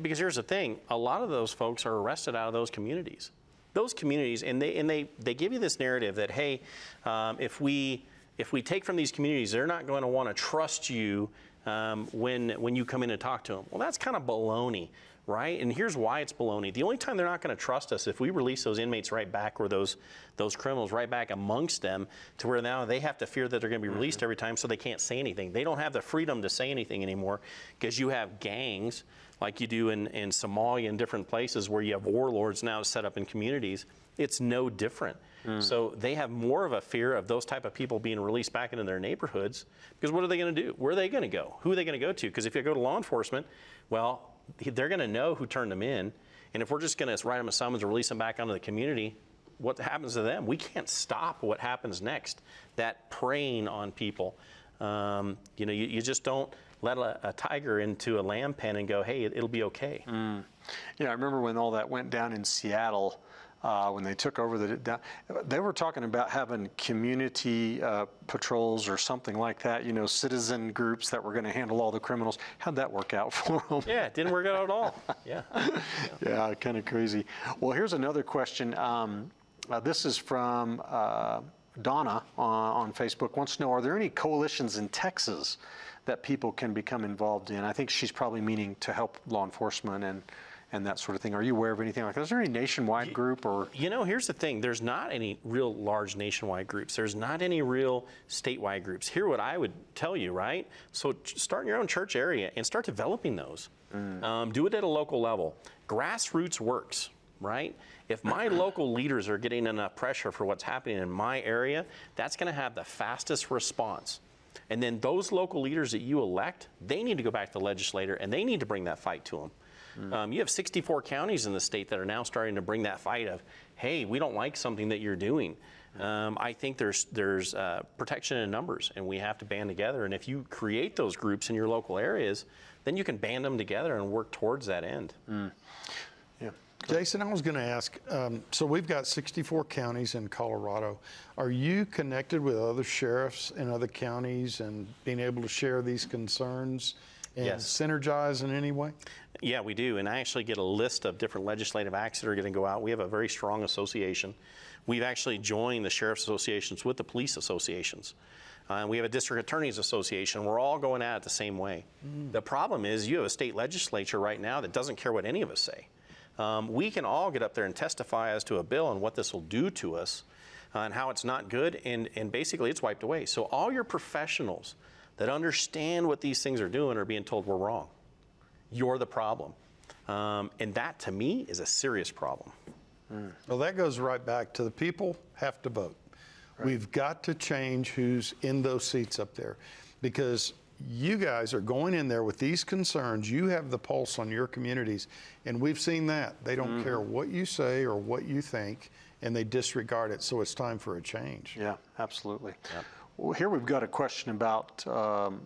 Because here's the thing a lot of those folks are arrested out of those communities. Those communities, and they, and they, they give you this narrative that, hey, um, if, we, if we take from these communities, they're not going to want to trust you um, when, when you come in and talk to them. Well, that's kind of baloney, right? And here's why it's baloney. The only time they're not going to trust us if we release those inmates right back or those, those criminals right back amongst them to where now they have to fear that they're going to be mm-hmm. released every time so they can't say anything. They don't have the freedom to say anything anymore because you have gangs like you do in, in Somalia and different places where you have warlords now set up in communities. It's no different. Mm. So they have more of a fear of those type of people being released back into their neighborhoods because what are they going to do? Where are they going to go? Who are they going to go to? Because if you go to law enforcement, well, they're going to know who turned them in. And if we're just going to write them a summons or release them back onto the community, what happens to them? We can't stop what happens next. That preying on people. Um, you know, you, you just don't let a, a tiger into a lamb pen and go, hey, it, it'll be okay. Know, I remember when all that went down in Seattle, uh, when they took over the, they were talking about having community uh, patrols or something like that. You know, citizen groups that were going to handle all the criminals. How'd that work out for them? Yeah, it didn't work out at all. Yeah. Yeah, kind of crazy. Well, here's another question. Um, uh, this is from uh, Donna on, on Facebook. Wants to know: Are there any coalitions in Texas that people can become involved in? I think she's probably meaning to help law enforcement and and that sort of thing. Are you aware of anything like that? Is there any nationwide group or? You know, here's the thing there's not any real large nationwide groups, there's not any real statewide groups. Here, what I would tell you, right? So start in your own church area and start developing those. Um, do it at a local level. Grassroots works, right? If my local leaders are getting enough pressure for what's happening in my area, that's going to have the fastest response. And then those local leaders that you elect, they need to go back to the legislator and they need to bring that fight to them. Um, you have 64 counties in the state that are now starting to bring that fight of, hey, we don't like something that you're doing. Um, I think there's there's uh, protection in numbers, and we have to band together. And if you create those groups in your local areas, then you can band them together and work towards that end. Yeah. Jason, I was going to ask um, so we've got 64 counties in Colorado. Are you connected with other sheriffs in other counties and being able to share these concerns and Yes. synergize in any way? Yeah, we do. And I actually get a list of different legislative acts that are going to go out. We have a very strong association. We've actually joined the sheriff's associations with the police associations. Uh, and we have a district attorneys association. We're all going at it the same way. The problem is you have a state legislature right now that doesn't care what any of us say. Um, we can all get up there and testify as to a bill and what this will do to us uh, and how it's not good, and, and basically it's wiped away. So all your professionals that understand what these things are doing are being told we're wrong you're the problem. Um, and that, to me, is a serious problem. Well, that goes right back to the people have to vote. We've got to change who's in those seats up there because you guys are going in there with these concerns. You have the pulse on your communities, and we've seen that. They don't care what you say or what you think, and they disregard it. So it's time for a change. Yeah, absolutely. Well, here we've got a question about um,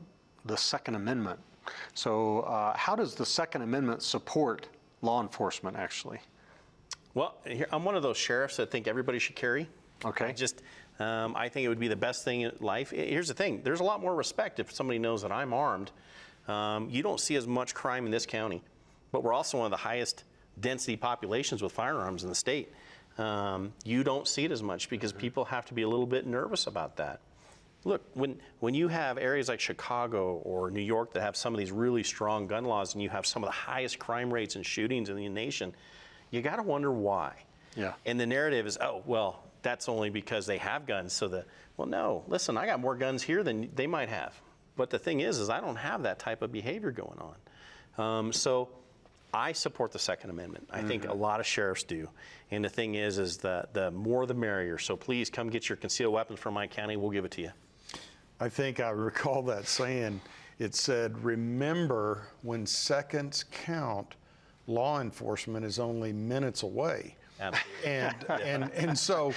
the Second Amendment. So, uh, how does the Second Amendment support law enforcement actually? Well, here, I'm one of those sheriffs that think everybody should carry. Okay. I just, um, I think it would be the best thing in life. Here's the thing: there's a lot more respect if somebody knows that I'm armed. Um, you don't see as much crime in this county, but we're also one of the highest density populations with firearms in the state. Um, you don't see it as much because people have to be a little bit nervous about that. Look, when, when you have areas like Chicago or New York that have some of these really strong gun laws and you have some of the highest crime rates and shootings in the nation, you got to wonder why. Yeah. And the narrative is, oh, well, that's only because they have guns. So the, well, no, listen, I got more guns here than they might have. But the thing is, is I don't have that type of behavior going on. Um, so I support the Second Amendment. I think a lot of sheriffs do. And the thing is, is the, the more the merrier. So please come get your concealed weapons from my county. We'll give it to you. I think I recall that saying. It said, Remember, when seconds count, law enforcement is only minutes away. Absolutely. And, and, and so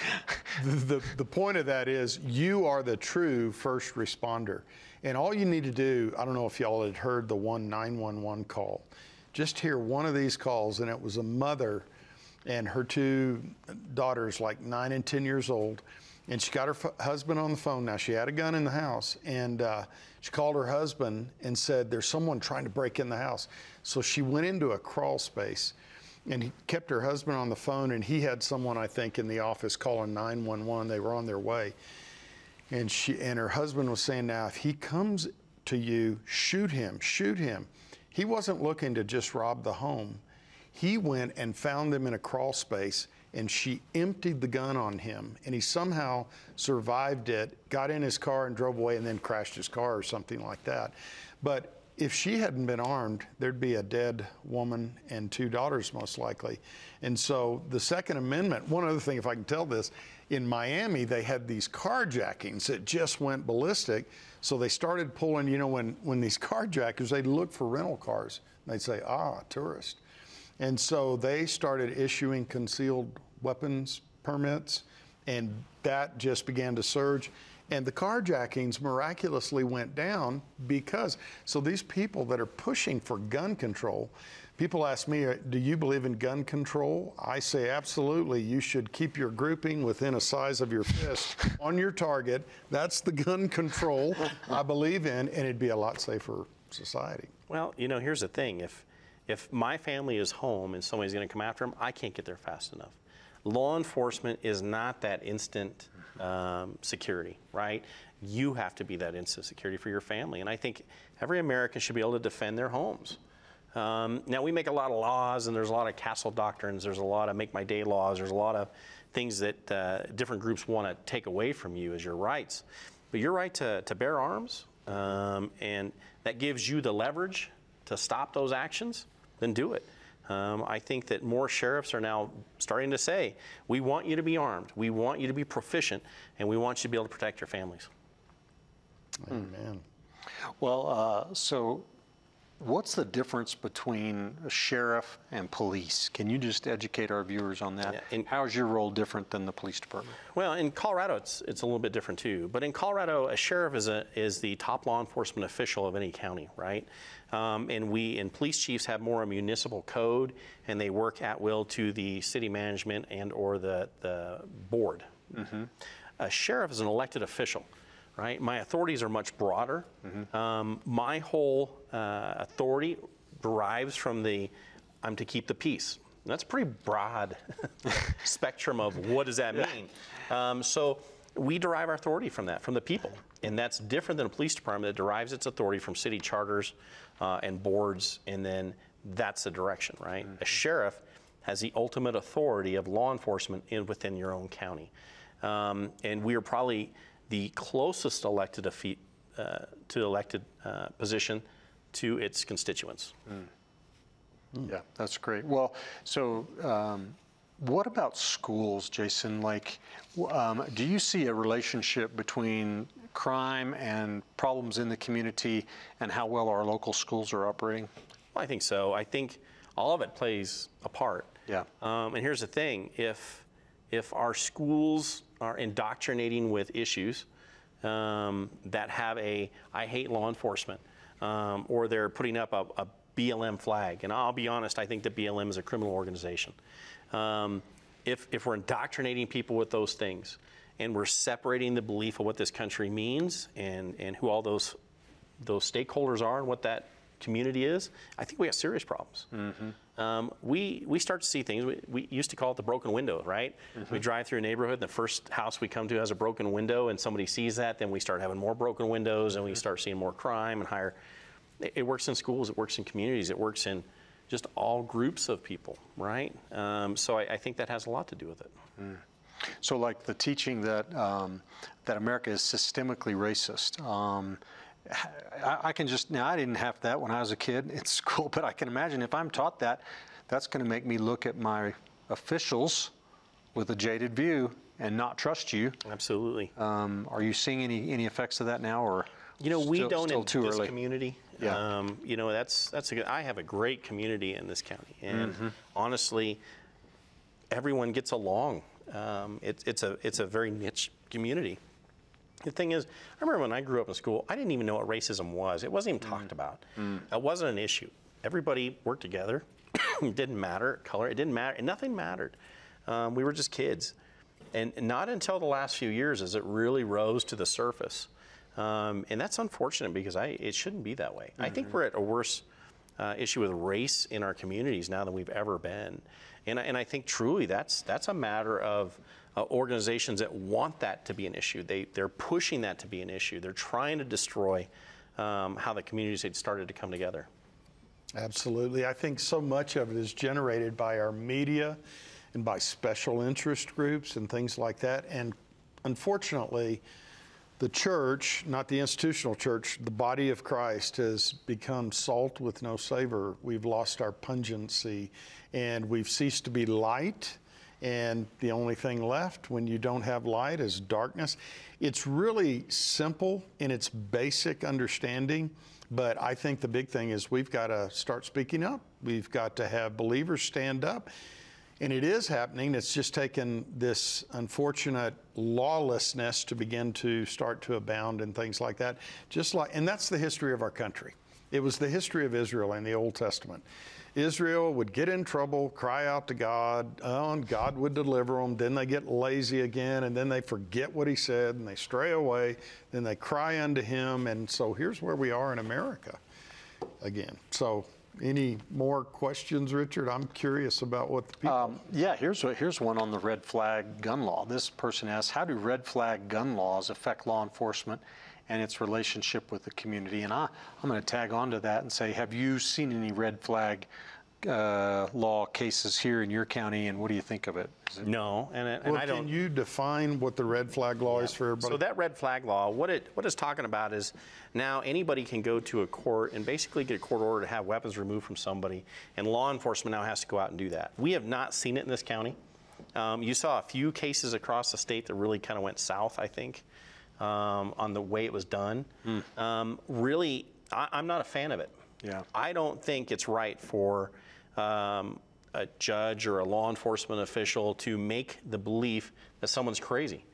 the, the point of that is you are the true first responder. And all you need to do, I don't know if y'all had heard the one 911 call, just hear one of these calls, and it was a mother and her two daughters, like nine and 10 years old. And she got her f- husband on the phone. Now, she had a gun in the house, and uh, she called her husband and said, There's someone trying to break in the house. So she went into a crawl space and he kept her husband on the phone, and he had someone, I think, in the office calling 911. They were on their way. And she and her husband was saying, Now, if he comes to you, shoot him, shoot him. He wasn't looking to just rob the home. He went and found them in a crawl space, and she emptied the gun on him. And he somehow survived it, got in his car, and drove away, and then crashed his car or something like that. But if she hadn't been armed, there'd be a dead woman and two daughters, most likely. And so the Second Amendment, one other thing, if I can tell this, in Miami, they had these carjackings that just went ballistic. So they started pulling, you know, when, when these carjackers, they'd look for rental cars. They'd say, ah, tourist. And so they started issuing concealed weapons permits, and that just began to surge. And the carjackings miraculously went down because, so these people that are pushing for gun control, people ask me, uh, do you believe in gun control? I say, absolutely. You should keep your grouping within a size of your fist on your target. That's the gun control I believe in, and it'd be a lot safer society. Well, you know, here's the thing. If if my family is home and somebody's going to come after them, I can't get there fast enough. Law enforcement is not that instant um, security, right? You have to be that instant security for your family, and I think every American should be able to defend their homes. Um, now we make a lot of laws, and there's a lot of castle doctrines. There's a lot of make my day laws. There's a lot of things that uh, different groups want to take away from you as your rights. But your right to, to bear arms, um, and that gives you the leverage to stop those actions, then do it. Um, I think that more sheriffs are now starting to say, we want you to be armed, we want you to be proficient, and we want you to be able to protect your families. Amen. Well, uh, so what's the difference between a sheriff and police? Can you just educate our viewers on that? Yeah, and- How is your role different than the police department? Well, in Colorado, it's, it's a little bit different too. But in Colorado, a sheriff is, a, is the top law enforcement official of any county, right? Um, and we and police chiefs have more a municipal code, and they work at will to the city management and or the, the board. A sheriff is an elected official, right? My authorities are much broader. Um, my whole uh, authority derives from the I'm to keep the peace. That's a pretty broad spectrum of what does that mean. Um, so we derive our authority from that, from the people, and that's different than a police department that derives its authority from city charters uh, and boards, and then that's the direction, right? A sheriff has the ultimate authority of law enforcement in within your own county, um, and we are probably the closest elected uh, to elected uh, position to its constituents. Yeah, that's great. Well, so um, what about schools, Jason? Like, um, do you see a relationship between crime and problems in the community and how well our local schools are operating? Well, I think so. I think all of it plays a part. Yeah. Um, and here's the thing: if if our schools are indoctrinating with issues um, that have a I hate law enforcement, um, or they're putting up a, a BLM flag, and I'll be honest, I think that BLM is a criminal organization. Um, if if we're indoctrinating people with those things, and we're separating the belief of what this country means and and who all those those stakeholders are and what that community is, I think we have serious problems. Um, we we start to see things. We, we used to call it the broken window, right? We drive through a neighborhood, and the first house we come to has a broken window, and somebody sees that, then we start having more broken windows, and we start seeing more crime and higher. It, it works in schools, it works in communities, it works in just all groups of people, right? Um, so I, I think that has a lot to do with it. So, like the teaching that um, that America is systemically racist. I, I can just now. I didn't have that when I was a kid in school, but I can imagine if I'm taught that, that's going to make me look at my officials with a jaded view and not trust you. Absolutely. Um, are you seeing any any effects of that now, or You know, we still, don't still in too this early? community. Yeah. Um, you know, that's that's a good. I have a great community in this county, and Mm-hmm. honestly, everyone gets along. Um, it's it's a it's a very niche community. The thing is, I remember when I grew up in school, I didn't even know what racism was. It wasn't even talked about. It wasn't an issue. Everybody worked together. it didn't matter color. It didn't matter. And nothing mattered. Um, we were just kids. And not until the last few years as it really rose to the surface. Um, and that's unfortunate because I, it shouldn't be that way. I think we're at a worse uh, issue with race in our communities now than we've ever been. And I, and I think truly that's, that's a matter of uh, organizations that want that to be an issue. They, they're pushing that to be an issue. They're trying to destroy um, how the communities had started to come together. Absolutely. I think so much of it is generated by our media and by special interest groups and things like that. And unfortunately, the church, not the institutional church, the body of Christ has become salt with no savor. We've lost our pungency and we've ceased to be light. And the only thing left when you don't have light is darkness. It's really simple in its basic understanding, but I think the big thing is we've got to start speaking up. We've got to have believers stand up. And it is happening. It's just taken this unfortunate lawlessness to begin to start to abound and things like that. Just like, and that's the history of our country. It was the history of Israel in the Old Testament. Israel would get in trouble, cry out to God, oh, and God would deliver them. Then they get lazy again, and then they forget what He said, and they stray away. Then they cry unto Him, and so here's where we are in America again. So, any more questions, Richard? I'm curious about what the people. Um, yeah, here's here's one on the red flag gun law. This person asks, how do red flag gun laws affect law enforcement and its relationship with the community? And I, I'm going to tag on to that and say, have you seen any red flag uh, law cases here in your county, and what do you think of it? Is it No, and, and well, I don't. can you define what the red flag law is for everybody? So that red flag law, what it what it's talking about is now anybody can go to a court and basically get a court order to have weapons removed from somebody, and law enforcement now has to go out and do that. We have not seen it in this county. Um, you saw a few cases across the state that really kind of went south, I think, um, on the way it was done. Um, really, I, I'm not a fan of it. Yeah. I don't think it's right for um, a judge or a law enforcement official to make the belief that someone's crazy.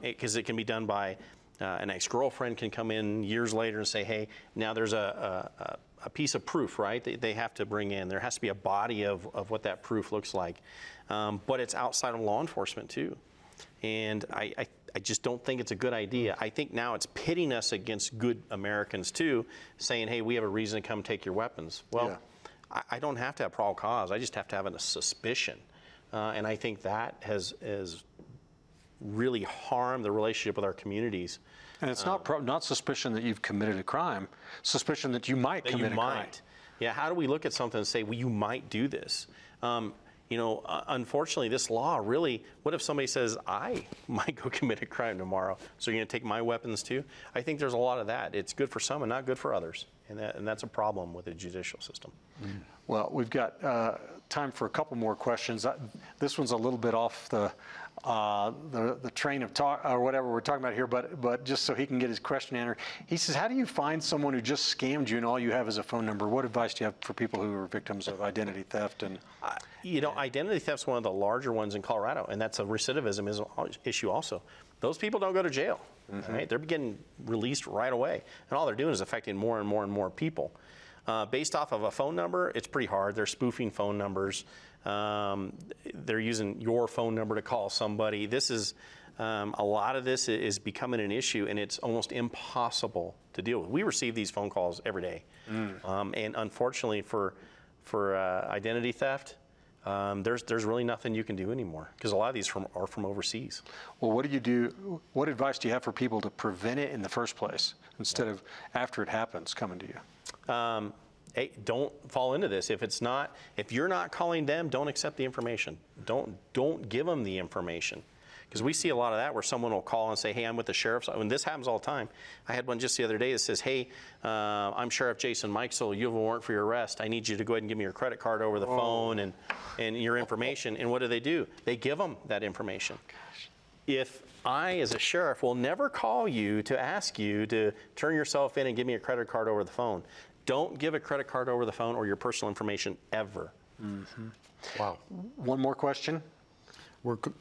Because it, can be done by uh, an ex girlfriend can come in years later and say, hey, now there's a, a, a- a piece of proof, right? They, they have to bring in. There has to be a body of, of what that proof looks like. Um, but it's outside of law enforcement too. And I, I, I just don't think it's a good idea. I think now it's pitting us against good Americans too, saying, hey, we have a reason to come take your weapons. Well, Yeah. I, I don't have to have probable cause. I just have to have a suspicion. Uh, and I think that has, has really harmed the relationship with our communities. And it's not pro- not suspicion that you've committed a crime, suspicion that you might that commit you a crime. Yeah, how do we look at something and say, well, you might do this? Um, you know, uh, unfortunately, this law really, what if somebody says, I might go commit a crime tomorrow, so you're going to take my weapons too? I think there's a lot of that. It's good for some and not good for others. And, that, and that's a problem with the judicial system. Well, we've got uh, time for a couple more questions. Uh, This one's a little bit off the, uh, the, the train of talk, or whatever we're talking about here, but, but just so he can get his question answered. He says, how do you find someone who just scammed you and all you have is a phone number? What advice do you have for people who are victims of identity theft and? You know, identity theft's one of the larger ones in Colorado, and that's a recidivism is- issue also. Those people don't go to jail, right? They're getting released right away, and all they're doing is affecting more and more and more people. Uh, based off of a phone number, it's pretty hard. They're spoofing phone numbers. Um, they're using your phone number to call somebody. This is um, a lot of this is becoming an issue, and it's almost impossible to deal with. We receive these phone calls every day, um, and unfortunately for for uh, identity theft, um, there's there's really nothing you can do anymore because a lot of these from, are from overseas. Well, what do you do, what advice do you have for people to prevent it in the first place instead of after it happens coming to you? Um, hey, don't fall into this. If it's not, if you're not calling them, don't accept the information. Don't don't give them the information. Because we see a lot of that where someone will call and say, "Hey, I'm with the sheriff's." And this happens all the time. I had one just the other day that says, "Hey, uh, I'm Sheriff Jason Mikesell. You have a warrant for your arrest. I need you to go ahead and give me your credit card over the phone and and your information." And what do they do? They give them that information. If I, as a sheriff, will never call you to ask you to turn yourself in and give me a credit card over the phone, don't give a credit card over the phone or your personal information ever. Wow. One more question? We're, c-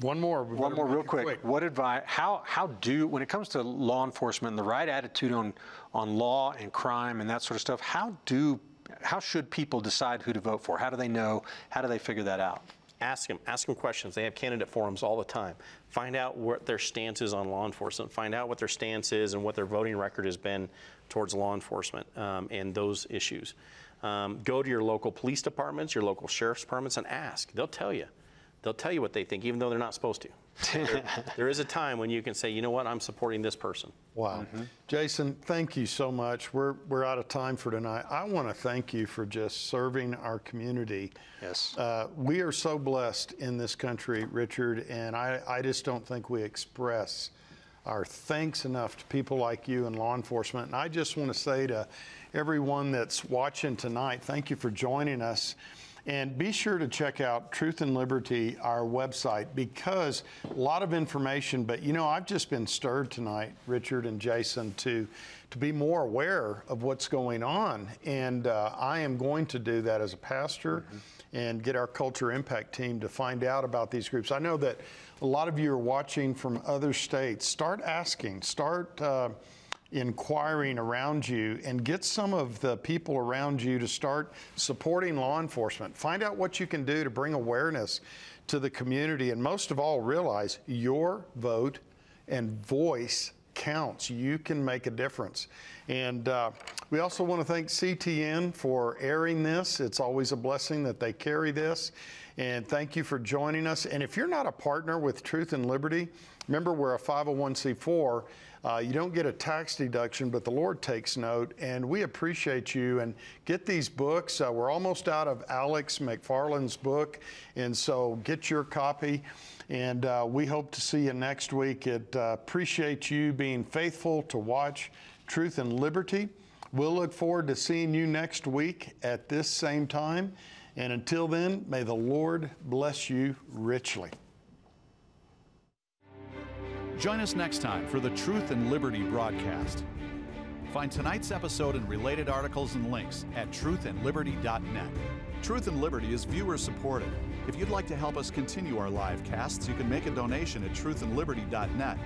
one more. One more real it quick. What advice, how, how do, when it comes to law enforcement and the right attitude on, on law and crime and that sort of stuff, how do, how should people decide who to vote for? How do they know? How do they figure that out? Ask them, ask them questions. They have candidate forums all the time. Find out what their stance is on law enforcement. Find out what their stance is and what their voting record has been towards law enforcement um, and those issues. Um, go to your local police departments, your local sheriff's departments, and ask. They'll tell you. They'll tell you what they think, even though they're not supposed to. there, there is a time when you can say, you know what, I'm supporting this person. Wow. Jason, thank you so much. We're, we're out of time for tonight. I want to thank you for just serving our community. Yes. Uh, we are so blessed in this country, Richard, and I, I just don't think we express our thanks enough to people like you in law enforcement. And I just want to say to everyone that's watching tonight, thank you for joining us. And be sure to check out Truth and Liberty, our website, because a lot of information. But you know, I've just been stirred tonight, Richard and Jason, to to be more aware of what's going on, and uh, I am going to do that as a pastor, and get our culture impact team to find out about these groups. I know that a lot of you are watching from other states. Start asking. Start. Uh, inquiring around you and get some of the people around you to start supporting law enforcement. Find out what you can do to bring awareness to the community. And most of all, realize your vote and voice counts. You can make a difference. And uh, we also want to thank CTN for airing this. It's always a blessing that they carry this. And thank you for joining us. And if you're not a partner with Truth and Liberty, remember we're a 501c4. Uh, you don't get a tax deduction, but the Lord takes note, and we appreciate you. And get these books. Uh, we're almost out of Alex McFarland's book, and so get your copy. And uh, we hope to see you next week. It uh, appreciate you being faithful to watch Truth and Liberty. We'll look forward to seeing you next week at this same time. And until then, may the Lord bless you richly. Join us next time for the Truth and Liberty broadcast. Find tonight's episode and related articles and links at truthandliberty.net. Truth and Liberty is viewer supported. If you'd like to help us continue our live casts, you can make a donation at truthandliberty.net.